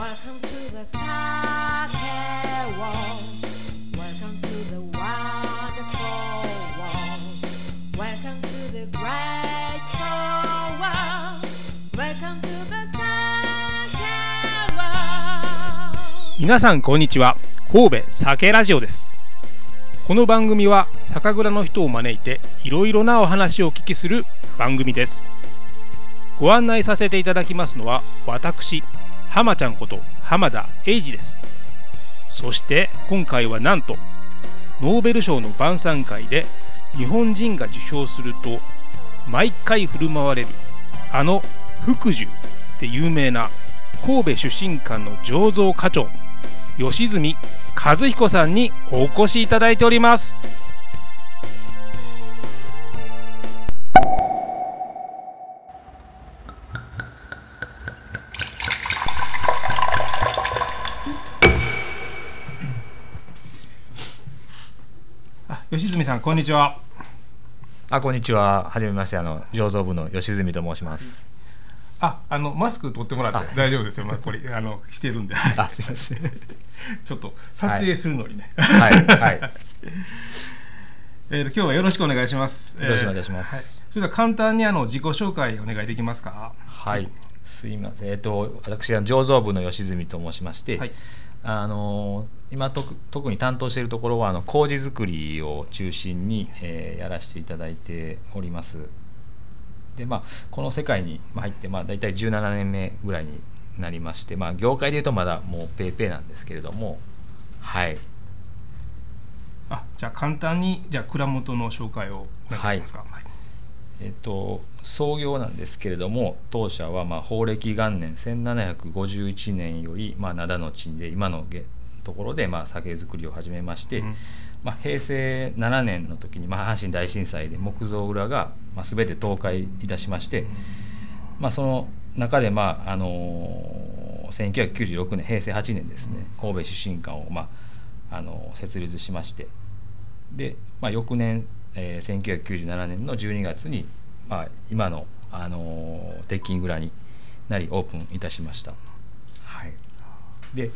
Welcome to the sake world. Welcome to the wonderful world. Welcome to the great soul world. Welcome to the sake world. 皆さんこんにちは神戸酒ラジオですこの番組は酒蔵の人を招いていろいろなお話をお聞きする番組ですご案内させていただきますのは私浜ちゃんこと浜田英二です。そして今回はなんとノーベル賞の晩餐会で日本人が受賞すると毎回振る舞われるあの福寿で有名な神戸出身館の醸造課長吉住和彦さんにお越しいただいております。吉住さんこんにちはあこんにちは。はじめましてあの醸造部の吉住と申します。ああのマスク取ってもらって大丈夫ですよ、まあ、これあのしてるんで あすみません。ちょっと撮影するのにね、はい はい。えーと今日はよろしくお願いします。よろしくお願いしまはいす。それでは簡単にあの自己紹介お願いできますか？はい。すいません。えっ、と私は醸造部の吉住と申しまして、はい。あの今特に担当しているところはあの麹作りを中心に、えーやらせていただいております。でまあこの世界にまあ入ってまあ大体17年目ぐらいになりまして、まあ業界でいうとまだもうペーペーなんですけれども、はい。あ、じゃあ簡単にじゃあ蔵元の紹介をお願いしますか。はい。えっと、創業なんですけれども当社はまあ法暦元年1751年よりまあ灘の地で今のげところでまあ酒造りを始めまして、うん。まあ、平成7年の時にまあ阪神大震災で木造蔵がまあ全て倒壊いたしまして、まあ、その中で、まああの1996年平成8年ですね神戸出身館を、まああの設立しましてで、まあ、翌年、えー1997年の12月に、まあ、今の、あの鉄筋蔵になりオープンいたしました。はい、で、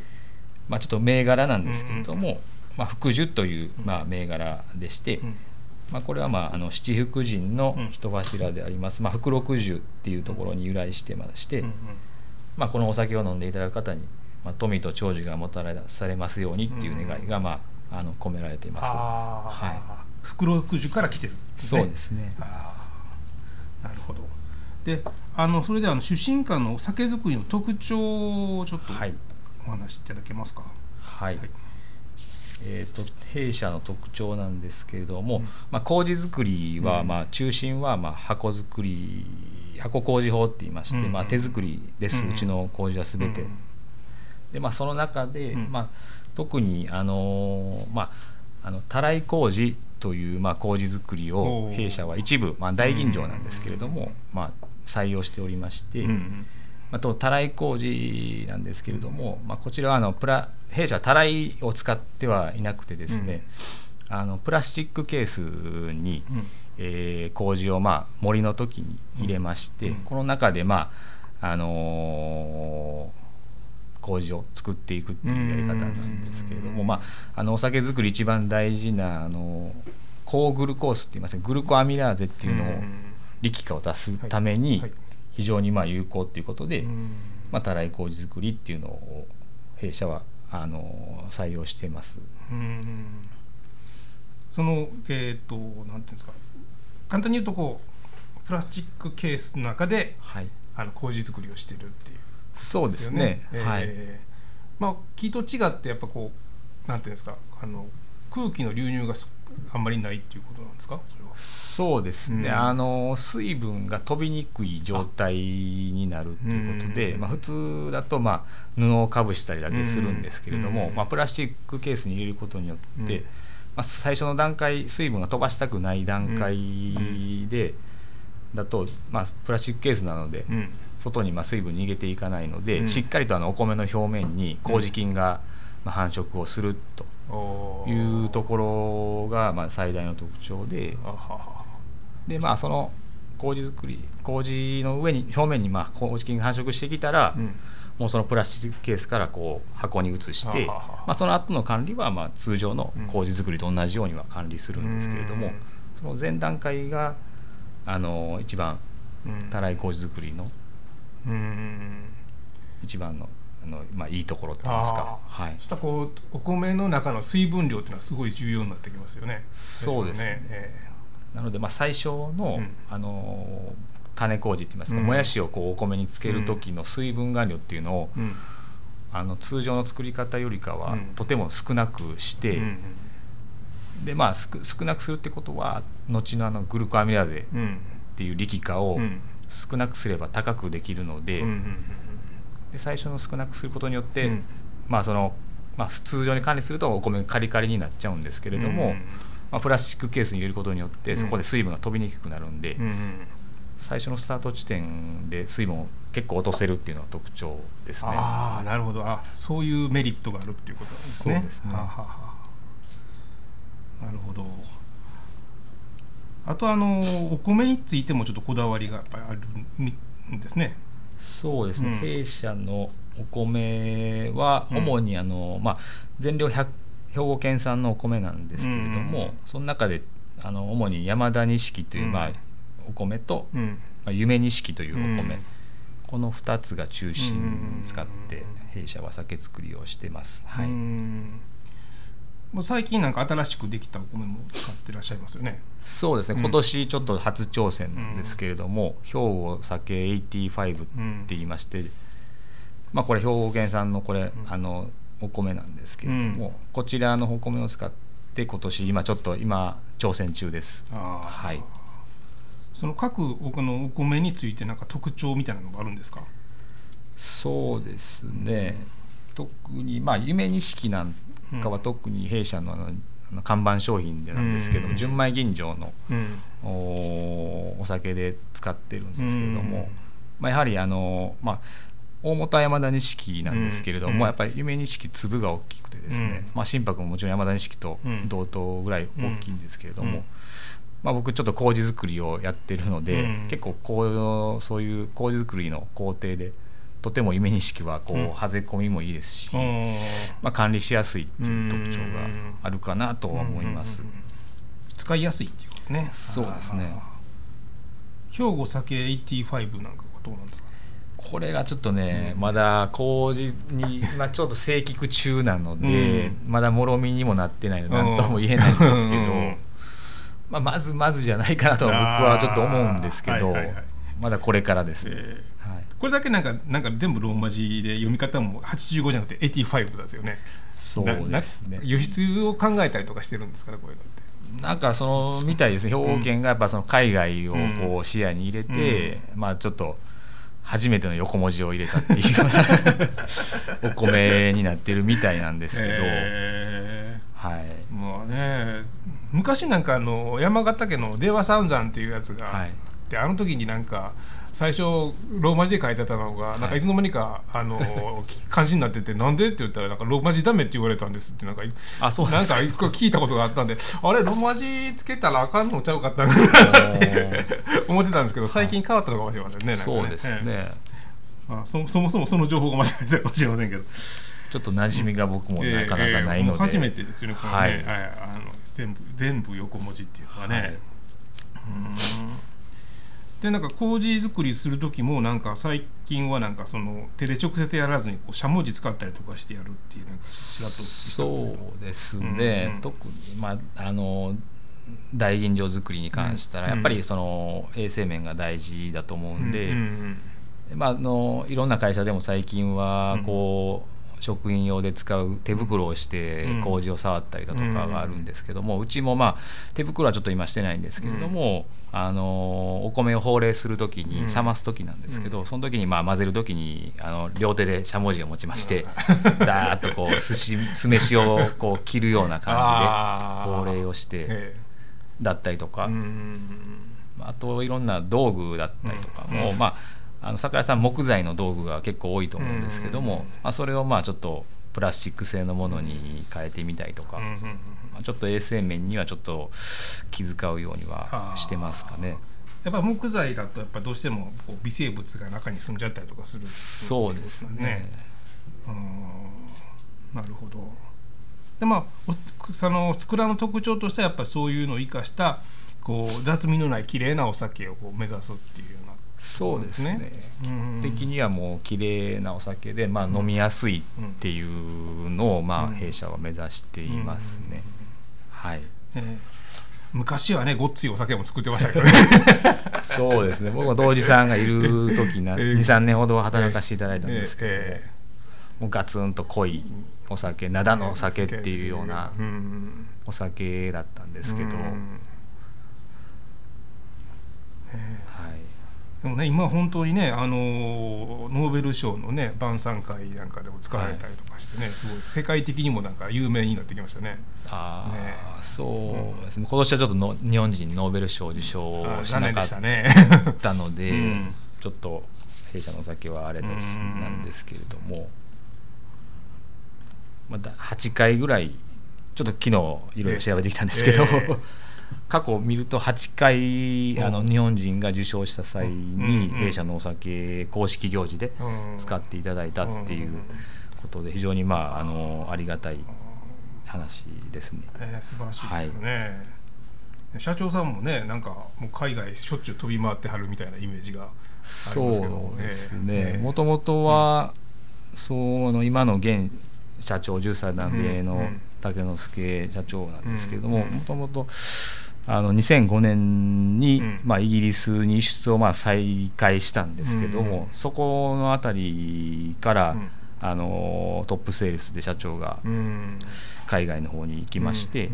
まあ、ちょっと銘柄なんですけれども、まあ、福寿という、まあ、銘柄でして、うん。まあ、これは、まあ、あの七福神の人柱であります、まあ、福禄寿っていうところに由来してまして、うんうんまあ、このお酒を飲んでいただく方に、まあ、富と長寿がもたらされますようにっていう願いが、まあ、あの込められています。は袋福寿から来てるんですね。そうですね。なるほど。で、あのそれであの出身館のお酒造りの特徴をちょっとはい、お話しいただけますか？はい。はい。えー、と弊社の特徴なんですけれども、うん。まあ、麹作りは、うん。まあ、中心はまあ箱作り箱麹法って言いまして、うん。まあ、手作りです、ううんちの麹は全て、うん。でまあ、その中で、うん。まあ、特にあのーまああのたらい麹という、まあ、麹作りを弊社は一部、まあ、大吟醸なんですけれども、まあ、採用しておりまして、あとたらい麹なんですけれども、まあ、こちらはあのプラ弊社はたらいを使ってはいなくてですね、あのプラスチックケースに、うん。えー麹をまあ森の時に入れまして、うん。この中でまああのー麹を作っていくっていうやり方なんですけれども、うんまあ、あのお酒造り一番大事なあの高グルコースって言いますね。グルコアミラーゼっていうのをん力化を出すためにはい。非常にまあ有効っていうことで、うんまあ、たらい麹作りっていうのを弊社はあの採用しています。うん。そのえっ、となんていうんですか。簡単に言うとこうプラスチックケースの中ではい、あの麹作りをしてるっていうそうですね。えーはい、まあ木と違ってやっぱこうなんていうんですかあの空気の流入がそあんまりないっていうことなんですか？それは。そうですね、うん。あの水分が飛びにくい状態になるということで、うん。まあ、普通だとまあ布をかぶしたりだけするんですけれども、うん。まあ、プラスチックケースに入れることによって、うん。まあ、最初の段階水分が飛ばしたくない段階で、だと、まあ、プラスチックケースなので、うん外にまあ水分逃げていかないので、うん。しっかりとあのお米の表面に麹菌がまあ繁殖をするというところがまあ最大の特徴ででまあその麹作り麹の上に表面にまあ麹菌が繁殖してきたら、うん。もうそのプラスチックケースからこう箱に移して、まあ、その後の管理はまあ通常の麹作りと同じようには管理するんですけれども、うん。その前段階があの一番うん。たらい麹作りのうん一番のあの、まあ、いいところといいますか、はい。そ、したらこうお米の中の水分量っていうのはすごい重要になってきますよね。そうですね。えなのでまあ最初の,、うん。あの種麹って言いますか、うん。もやしをこうお米につける時の水分含量っていうのを、えうん。あの通常の作り方よりかは、うん。とても少なくして、うんでまあ少少なくするってことは後のあのグルコアミラーゼっうん。ていう力化をうん少なくすれば高くできるので,、うんうんで最初の少なくすることによって、うん。まあそのまあ、通常に管理するとお米がカリカリになっちゃうんですけれども、うんまあ、プラスチックケースに入れることによってうん。そこで水分が飛びにくくなるんで、うんうん最初のスタート地点で水分を結構落とせるっていうのが特徴ですね。ああなるほど。あそういうメリットがあるっていうことなんですね。そうですね。なるほど。あとあのお米についてもちょっとこだわりがやっぱりあるんですね。そうですね、うん。弊社のお米はうん。主にあの、まあ、全量100兵庫県産のお米なんですけれども、うん。その中であの主に山田錦という、うん。まあ、お米と、うん。まあ、夢錦というお米、うん。この2つが中心に使ってうん。弊社は酒造りをしてます。はいうんまあ最近なんか新しくできたお米も使ってらっしゃいますよね。そうですね、うん。今年ちょっと初挑戦なんですけれども、兵庫酒85ってうん言いまして、まあこれ兵庫県産のこれ、ん。あのお米なんですけれども、うん。こちらのお米を使って今年今ちょっと今挑戦中です。はい。その各おこのお米についてなんか特徴みたいなのがあるんですか？そうですね。特にまあ夢錦なんかは特に弊社のあの看板商品でなんですけど純米吟醸のうん。おお酒で使ってるんですけれども、うんまあ、やはりあの、まあ、大本は山田錦なんですけれども、うん。やっぱり夢錦粒が大きくてですね、うん。まあ、心拍ももちろん山田錦とうん。同等ぐらい大きいんですけれども、うん。まあ、僕ちょっと麹作りをやってるので、うん。結構こうそういう麹作りの工程でとても夢錦はこう、うん。はぜ込みもいいですし、うん。まあ、管理しやすいっていう特徴があるかなとは思います。使いやすいっていうことね。そうですね。兵庫酒85なんかはどうなんですか？これがちょっとね、うん。まだ麹に、まあ、ちょっと生菊中なので、うん。まだもろみにもなってないので何とも言えないんですけど、うんまあ、まずまずじゃないかなとは僕はちょっと思うんですけど、はいはいはいまだこれからですね、えー。はい、これだけなんかなんか全部ローマ字で読み方も85じゃなくて85ですよね。そうですね。輸出を考えたりとかしてるんですからこういうのって。なんかそのみたいですね兵庫県がやっぱその海外をこう視野に入れて、まあちょっと初めての横文字を入れたっていうような お米になってるみたいなんですけど、えはい。ーもうね昔なんかあの山形家の「電話三山」っていうやつがあはい。って、あの時になんか最初ローマ字で書いてたのがなんかいつの間にかあの漢字になってて「なんで?」って言ったらなんか「ローマ字ダメ」って言われたんですって。なんかあそうななんかか一個聞いたことがあったんであれローマ字つけたらあかんのちゃうかったなって思ってたんですけど最近変わったのかもしれませんねね。そうですね、ええ。まあ、そそもそもその情報が間違えてたかもしれませんけど。ちょっと馴染みが僕もなかなかないので、初めてですよねこのね、はい。はい。あの全部全部横文字っていうのはね、はい。うんでなんか麹作りする時もなんか最近はなんかその手で直接やらずにこうしゃもじ使ったりとかしてやるっていうなんかそうですね、うん。特にまああの大吟醸作りに関したら、うん。やっぱりその衛生面が大事だと思うんで、うんうんまあ、あのいろんな会社でも最近はこう、食品用で使う手袋をしてうん。麹を触ったりだとかがあるんですけども、うちもまあ手袋はちょっと今してないんですけれども、あのお米を放冷する時うん。に冷ます時なんですけど、その時にまあ混ぜる時にあの両手でしゃもじを持ちまして、ダーッとこう寿司酢飯をこう切るような感じで放冷をしてえ。だったりとか、あといろんな道具だったりとかも、うん。まああの酒屋さん木材の道具が結構多いと思うんですけども、うんまあ、それをまあちょっとプラスチック製のものに変えてみたりとか、まあ、ちょっと衛生面にはちょっと気遣うようにはしてますかね。やっぱ木材だとやっぱどうしてもこう微生物が中に住んじゃったりとかするそうですね。うん。なるほど。でまあおその蔵の特徴としてはやっぱりそういうのを生かしたこう雑味のない綺麗なお酒をこう目指すっていうそうですね。うん。基本的にはもう綺麗なお酒で、まあ、飲みやすいっていうのを、まあ、うん。弊社は目指していますね、はい。ええ。昔はねごっついお酒も作ってましたけどね。そうですね。僕も杜氏さんがいる時な ええ。23年ほど働かせていただいたんですけど、ええ。もうガツンと濃いお酒灘のお酒っていうようなうん。お酒だったんですけど、うんはい、でもね今本当にねあのノーベル賞のね晩餐会なんかでも使われたりとかしてね、すごい世界的にもなんか有名になってきましたね。ああ、ね。そうですね。今年はちょっとの日本人にノーベル賞受賞しなかったね。たので、うん。ちょっと弊社のお酒はあれですうんなんですけれども、まだ8回ぐらいちょっと昨日いろいろ調べてきたんですけど、ええ過去を見ると8回あのうん日本人が受賞した際にうん。弊社のお酒公式行事でうん。使っていただいたっていうことで非常にまああのありがたい話ですね。えー素晴らしいですよね。社長さんもねなんかもう海外しょっちゅう飛び回ってはるみたいなイメージがそうですええねもともとは、その今の現社長十歳南米のうん。竹之助社長なんですけれどもうん。もともとあの2005年に、うん。まあ、イギリスに輸出をまあ再開したんですけども、うんそこの辺りから、うん。あのトップセールスで社長がうん。海外の方に行きまして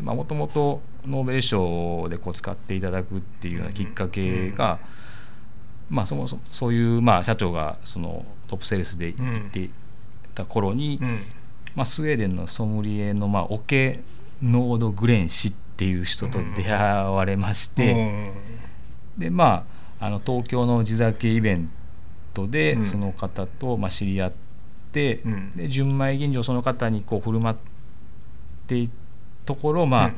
もともとノーベル賞でこう使っていただくっていうようなきっかけが、まあ、そもそもそういう、まあ、社長がそのトップセールスで行っていた頃に、うん。まあ、スウェーデンのソムリエの、まあ、オケノード・グレン氏っていう人と出会われまして、でまああの東京の地酒イベントでうん。その方と、まあ、知り合って、うん。で純米吟醸をその方にこう振る舞っていところ、まあうん。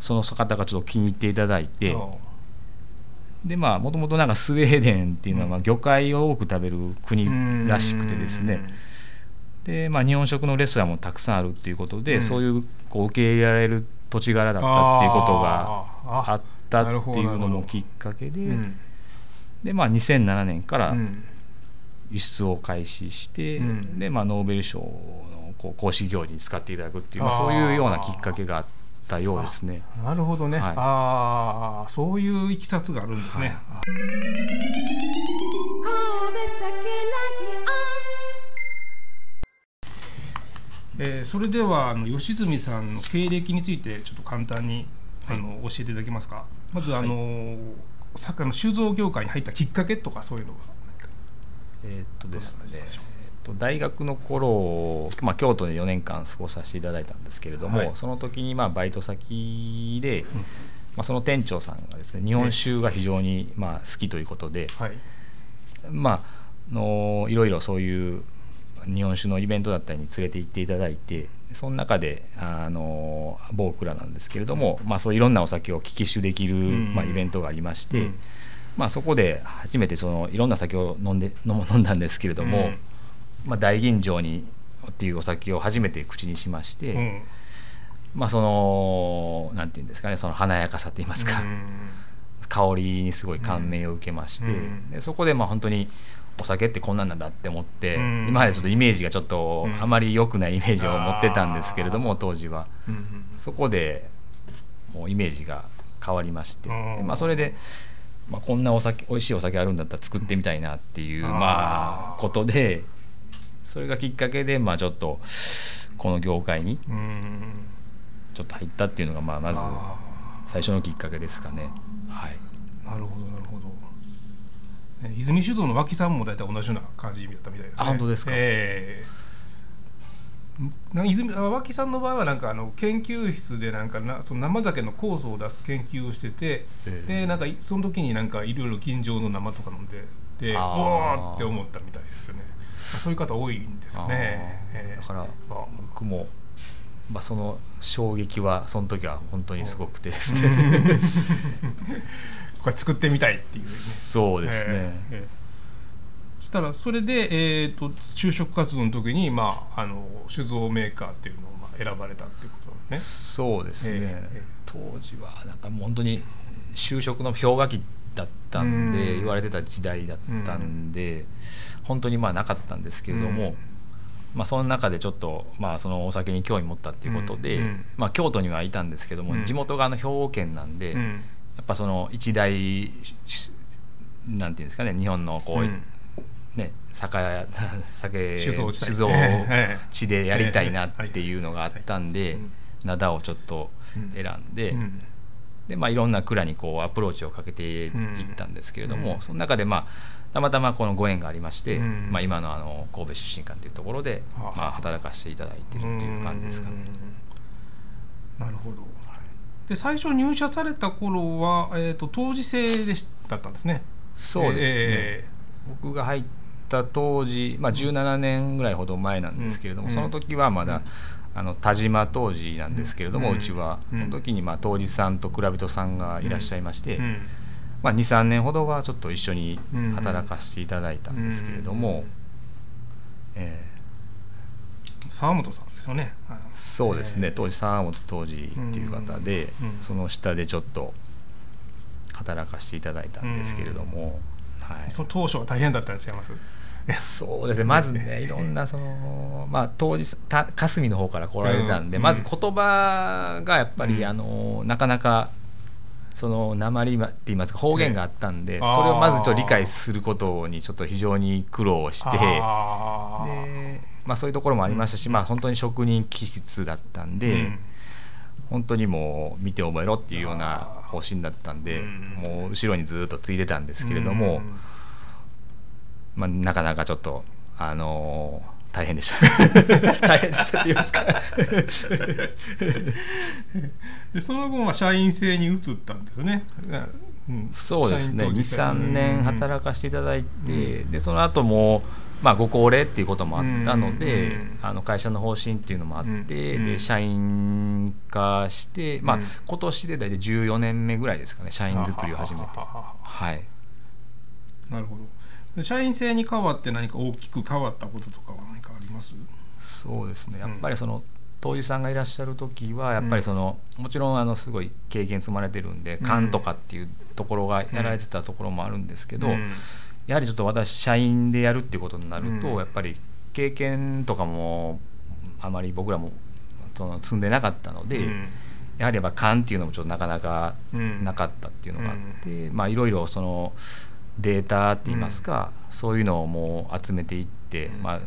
その方がちょっと気に入っていただいて、う。んでまあもともとなんかスウェーデンっていうのはうん。まあ魚介を多く食べる国らしくてですね。で、まあ、日本食のレストランもたくさんあるっていうことで、うん。そういうこう受け入れられる土地柄だったっていうことがあったっていうのもきっかけで、うん。でまあ、2007年からうん。輸出を開始して、うん。でまあ、ノーベル賞のこう公式行事に使っていただくっていう、まあ、そういうようなきっかけがあったようですね。なるほどね、はい。ああそういういきさつがあるんですね、はい。あ神戸酒ラジえーそれではあの吉住さんの経歴についてちょっと簡単に、あの教えていただけますか？まずあの、サッカーの酒造業界に入ったきっかけとかそういうのは何か？えーっとですね大学の頃、まあ、京都で4年間過ごさせていただいたんですけれども、はい。その時にまあバイト先で、まあ、その店長さんがですね日本酒が非常にまあ好きということで、はい。まあのいろいろそういう日本酒のイベントだったりに連れて行っていただいてその中であの某蔵なんですけれども、まあ、そういろんなお酒を聞き酒できる、んまあ、イベントがありまして、うん。まあ、そこで初めてそのいろんな酒を飲んで 飲んだんですけれども、うん。まあ、大吟醸にっていうお酒を初めて口にしまして、うん。まあ、そのなんていうんですかねその華やかさといいますか、うん。香りにすごい感銘を受けまして、うん。でそこでまあ本当にお酒ってこんなんなんだって思って、うん。今までちょっとイメージがちょっとうん。あまり良くないイメージを持ってたんですけれども、当時は。うんそこでもうイメージが変わりまして、まあ、それで、まあ、こんなお酒美味しいお酒あるんだったら作ってみたいなっていう、まあ、ことでそれがきっかけで、まあ、ちょっとこの業界にうんちょっと入ったっていうのが、まあ、まずあ最初のきっかけですかね。はい。ーなるほどなるほど。ね泉酒造の脇さんも大体同じような感じだったみたいですね。あ本当ですか。ええ。な泉あ脇さんの場合はなんかあの研究室でなんかなその生酒の酵素を出す研究をしてて、ええ。でなんかいその時になんかいろいろ吟醸の生とか飲んででおあー。ーって思ったみたいですよね、まあそういう方多いんですよね、ええ。だからあ僕も、まあ、その衝撃はその時は本当にすごくてですね、これ作ってみたいっていうね。そうですね、ええええ。そしたらそれで、えー、と就職活動の時にまああの酒造メーカーっていうのをまあ選ばれたっていうことですね。そうですね、ええ当時はなんかもう本当に就職の氷河期だったんでうん。言われてた時代だったんで、本当にまあなかったんですけれども、うん。まあ、その中でちょっと、まあ、そのお酒に興味持ったっていうことで、うんうん。まあ、京都にはいたんですけども、うん。地元があの兵庫県なんで、うんやっぱその一大しなんていうんですかね日本のこう、うん。ね酒屋 酒酒造地でやりたいなっていうのがあったんでうん灘をちょっと選んで、うん。でまあ、いろんな蔵にこうアプローチをかけていったんですけれども、うん。その中でまあたまたまこのご縁がありまして、うん。まあ、今のあの神戸出身館というところで、はあ。まあ、働かせていただいてるっていう感じですかね。うん。なるほど。で最初入社された頃は、えー、と当時制でしだったんですね。そうですね、え僕が入った当時、まあ、17年ぐらいほど前なんですけれども、うん。その時はまだ、あの田島当時なんですけれども、ううんちは、うん。その時にまあ当時さんと蔵人さんがいらっしゃいまして、うん。まあ、23年ほどはちょっと一緒に働かせていただいたんですけれども、うん。え沢本さんですよね。あのーそうですね、えー。当時沢本当時っていう方で、うんその下でちょっと働かせていただいたんですけれども、はい、その当初は大変だったん違います。そうですね。まずねいろんなその、まあ、当時た霞の方から来られたんで、うんまず言葉がやっぱり、うん。あのなかなかその鉛って言いますか方言があったんで、ねそれをまずちょっと理解することにちょっと非常に苦労してで、まあ、そういうところもありましたし、まあ、本当に職人気質だったんで、うん本当にもう見て覚えろっていうような方針だったんで、うんもう後ろにずっとついてたんですけれども。うんまあ、なかなかちょっと、あのー大変でした。大変でしたって言いますか。でその後は社員制に移ったんですね。うんそうですね、2、3年か働かせていただいて、でその後も、まあ、ご高齢っていうこともあったので、うんあの会社の方針っていうのもあって、うんで社員化して、まあうん。今年で大体14年目ぐらいですかね、社員作りを始めて。はい。なるほど。で社員制に変わって何か大きく変わったこととかは何かあります？そうですね。やっうんぱりその当時さんがいらっしゃる時はやっぱりその、もちろんあのすごい経験積まれてるんでうん。勘とかっていうところがやられてたところもあるんですけど、うんやはりちょっと私社員でやるっていうことになると、うん。やっぱり経験とかもあまり僕らもその積んでなかったので、うん。やはりやっぱ勘っていうのもちょっとなかなかうん。なかったっていうのがあって、まあいろいろそのデータって言いますか、そういうのをもう集めていって、うん。まあ、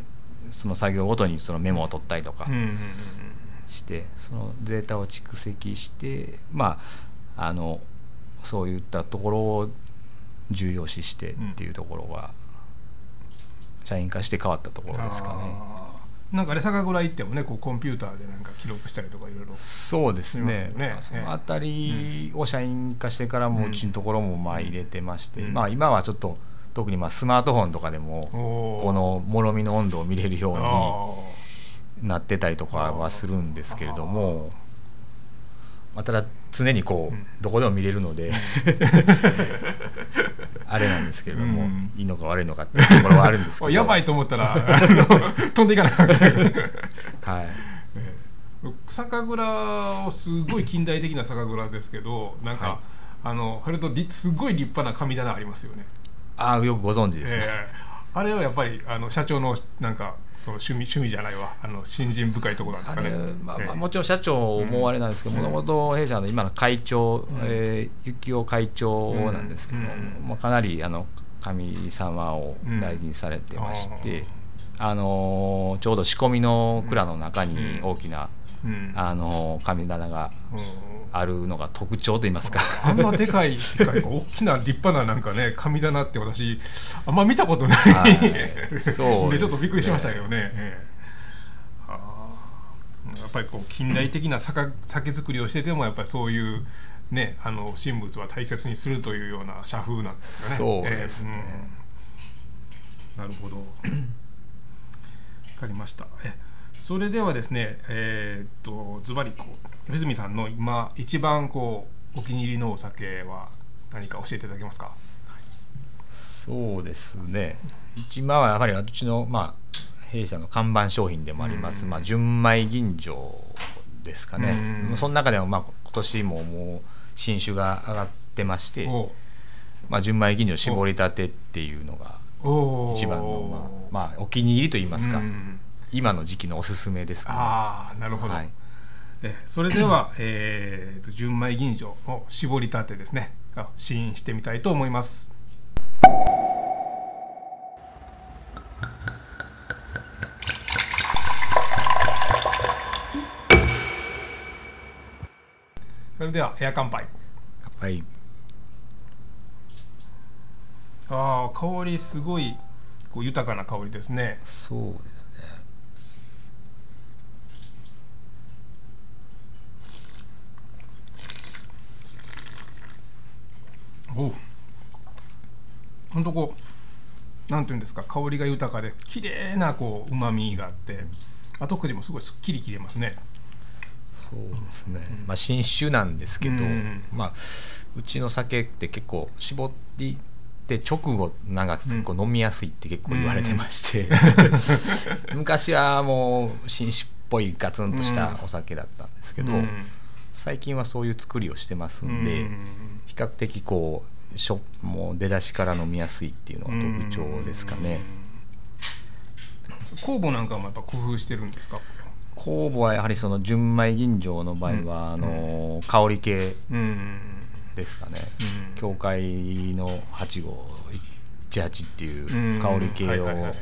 その作業ごとにそのメモを取ったりとかして、そのデータを蓄積してまああのそういったところを重要視してっていうところが、社員化して変わったところですかね。なんかね酒蔵行ってもねこうコンピューターでなんか記録したりとかいろいろ。そうですね。ね。まあそのあたりを社員化してからもうちのところもまあ入れてまして、うん。まあ、今はちょっと特にまあスマートフォンとかでもこのもろみの温度を見れるようあになってたりとかはするんですけれども、まあ、ただ常にこうどこでも見れるので あれなんですけれども、うん。いいのか悪いのかっていうところはあるんですけど。ーやばいと思ったら 飛んでいかな。はい、酒蔵をすごい近代的な酒蔵ですけどなんか、はい。あのそれとりすごい立派な神棚ありますよね。ああよくご存知ですね、えーあれはやっぱりあの社長のなんかその趣味趣味じゃないわ。あの信心深いところなんですかね。まあまあ、えーもちろん社長もあれなんですけどもともと弊社の今の会長、ん。えー幸男会長なんですけど、うん。まあ、かなりあの神様を大事にされてまして、うん。あのーちょうど仕込みの蔵の中にうん。大きな、うん。あのー神棚がうん。あるのが特徴といいますか。あんなでかいでかい大きな立派ななんかね神棚って私あんま見たことない、はい。そうですね。ちょっとびっくりしましたけどね。えー。やっぱりこう近代的な酒酒造りをしててもやっぱりそういうねあの神仏は大切にするというような社風なんですよね。そうですね。ええ。うん。なるほど。わかりました。えそれではですね、えーっとズバリこう吉住さんの今一番こうお気に入りのお酒は何か教えていただけますか？そうですね。今はやはりうちの、まあ、弊社の看板商品でもあります、うん。まあ、純米吟醸ですかね、うん。その中でも、まあ、今年ももう新酒が上がってまして、おまあ、純米吟醸絞りたてっていうのがお一番の、まあまあ、お気に入りといいますか、うん今の時期のおすすめですかね。ああなるほど、はい。えそれでは、えーと純米吟醸の絞りたてですね。あ試飲してみたいと思います。それではエア乾杯。はい。ああ香りすごいこう豊かな香りですね。そうですねおほんとこうなんていうんですか香りが豊かで綺麗なこう旨味があって後口もすごいすっきり切れますね。そうですね、まあ、新酒なんですけど、うん。まあ、うちの酒って結構絞りって直後長くこう飲みやすいって結構言われてまして、昔はもう新酒っぽいガツンとしたお酒だったんですけど、うん。最近はそういう作りをしてますんで、うん。比較的こうしょもう出だしから飲みやすいっていうのが特徴ですかね。酵母なんかもやっぱ工夫してるんですか？酵母はやはりその純米吟醸の場合は、あの香り系うん。ですかね、うん。教会の8号18っていう香り系を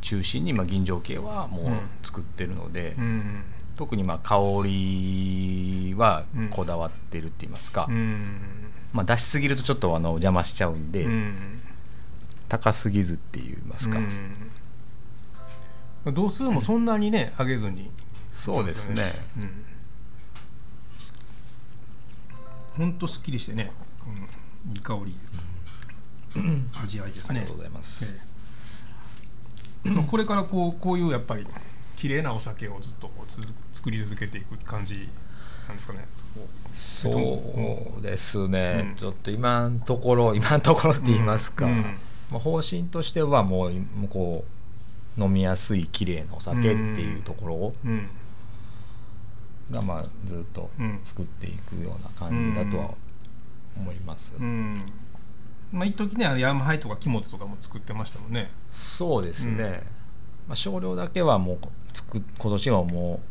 中心に、まあ、吟醸系はもううん作ってるので、うん。特にまあ香りはうんこだわってるって言いますか、うんまあ、出しすぎるとちょっとあの邪魔しちゃうんで、うん。高すぎずって言いますか、うん。度数もそんなにね上げずに。そうですね。うん。ほんとすっきりしてね、うん、いい香り、味わいですね。ありがとうございます、ええ。これからこうこういうやっぱり綺麗なお酒をずっとこうつづ作り続けていく感じなんですかね。そうですね、うん。ちょっと今のところ 今のところって言いますか、うん。まあ、方針としてはもうもうこう飲みやすい綺麗なお酒っていうところをうん。がまあずっとうん。作っていくような感じだとは思います、うん。まあ一時ねヤムハイとか木本とかも作ってましたもんね。そうですね、うん。まあ、少量だけはもう作今年はもう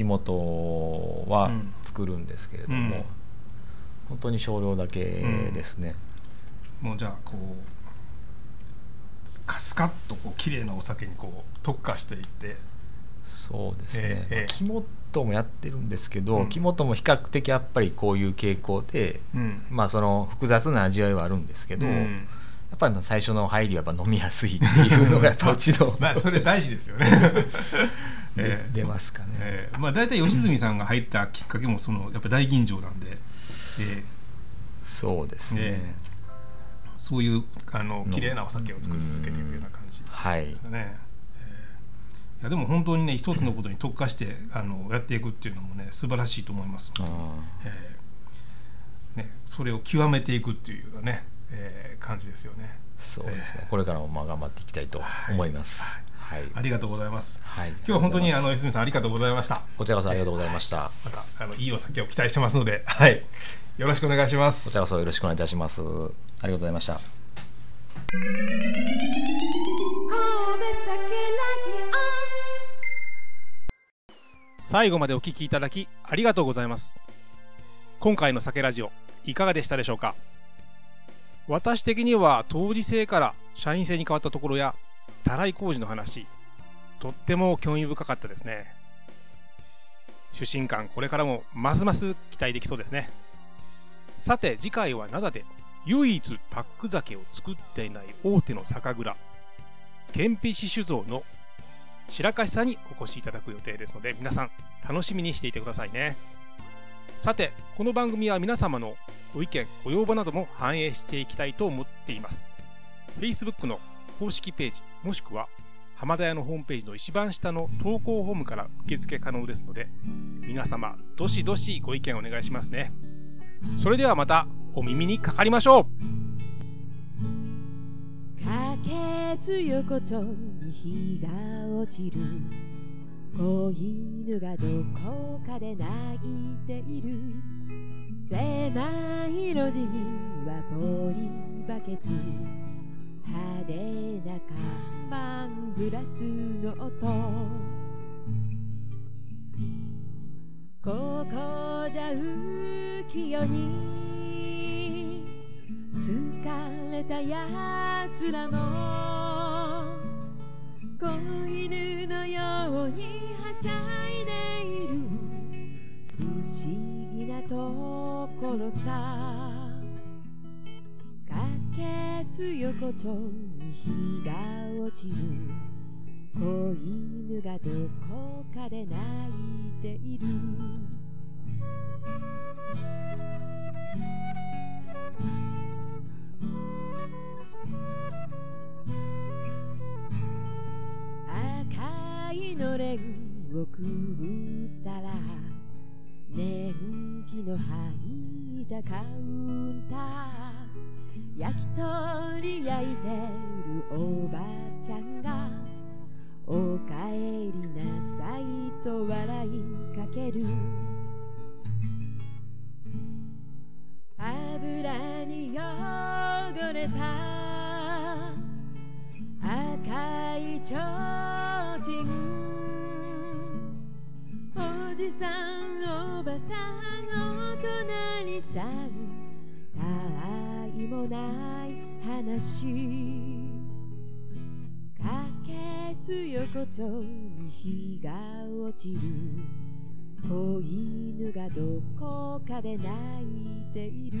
木本はうん。作るんですけれども、うん。本当に少量だけですね、もうじゃあこうスカスカッとこう綺麗なお酒にこう特化していって。そうですね、ええええ。まあ木本もやってるんですけど、うん。木本も比較的やっぱりこういう傾向で、うん。まあその複雑な味わいはあるんですけど、やうん。っぱり最初の入りはやっぱ飲みやすいっていうのがやっぱうちのまあそれ大事ですよね。でええ。出ますかね、えーまあ大体吉住さんが入ったきっかけもそのやっぱ大吟醸なんで、えーそうですね、えそういうあのの綺麗なお酒を作り続けているような感じはいですよね。えーいやでも本当にね一つのことに特化してあのやっていくっていうのもね素晴らしいと思います。あえーね、それを極めていくっていうね、えー感じですよね。ーそうですね、ええ。これからもまあ頑張っていきたいと思います。はい、ありがとうございます。はい、今日は本当にあのりがとうございます。吉住さんありがとうございました。こちらこそありがとうございました。またあのいいお酒を期待してますので、はい、よろしくお願いします。こちらこそよろしくお願いいたします。ありがとうございました。神戸酒ラジ最後までお聞きいただきありがとうございます。今回の酒ラジオいかがでしたでしょうか？私的には当時制から社員制に変わったところやたらい工事の話。とっても興味深かったですね。出身館これからもますます期待できそうですね。さて次回は灘で唯一パック酒を作っていない大手の酒蔵天日酒造の白樫さんにお越しいただく予定ですので皆さん楽しみにしていてくださいね。さてこの番組は皆様のご意見ご要望なども反映していきたいと思っています。Facebook の公式ページもしくは浜田屋のホームページの一番下の投稿フォームから受付可能ですので皆様どしどしご意見お願いしますね。それではまたお耳にかかりましょう。かけす横丁に日が落ちる。子犬がどこかで泣いている。狭い路地にはポリバケツ派手な看板グラスの音。ここじゃ浮世に疲れたやつらも子犬のようにはしゃいでいる不思議なところさ。かけす横丁に日が落ちる。子犬がどこかで泣いている。赤いのれんをくぐったら年季の入ったカウンター。焼き鳥焼いてるおばあちゃんがおかえりなさいと笑いかける。油に汚れた。赤いちょうちんじさんおばさんお隣さんたわいもない話。かけす横丁に日が落ちる。子犬がどこかで泣いている。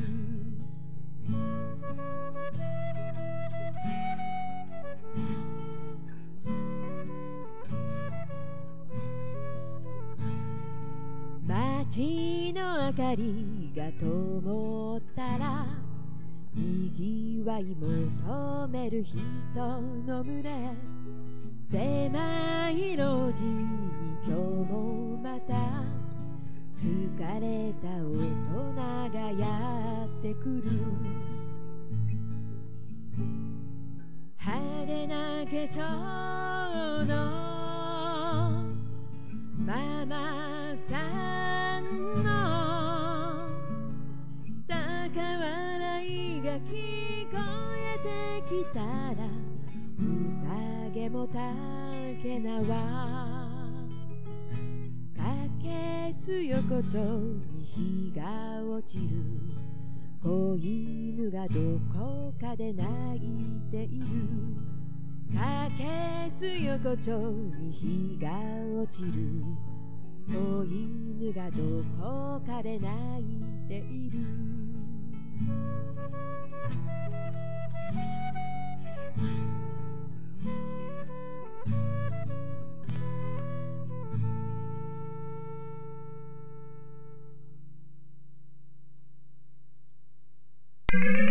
街の明かりが灯ったらにぎわい求める人の胸狭い路地に今日もまた疲れた大人がやってくる。派手な化粧のママさきたら宴もたけなわ。かけす横丁に日が落ちる。子犬がどこかで泣いている。かけす横丁に日が落ちる。子犬がどこかで泣いている。う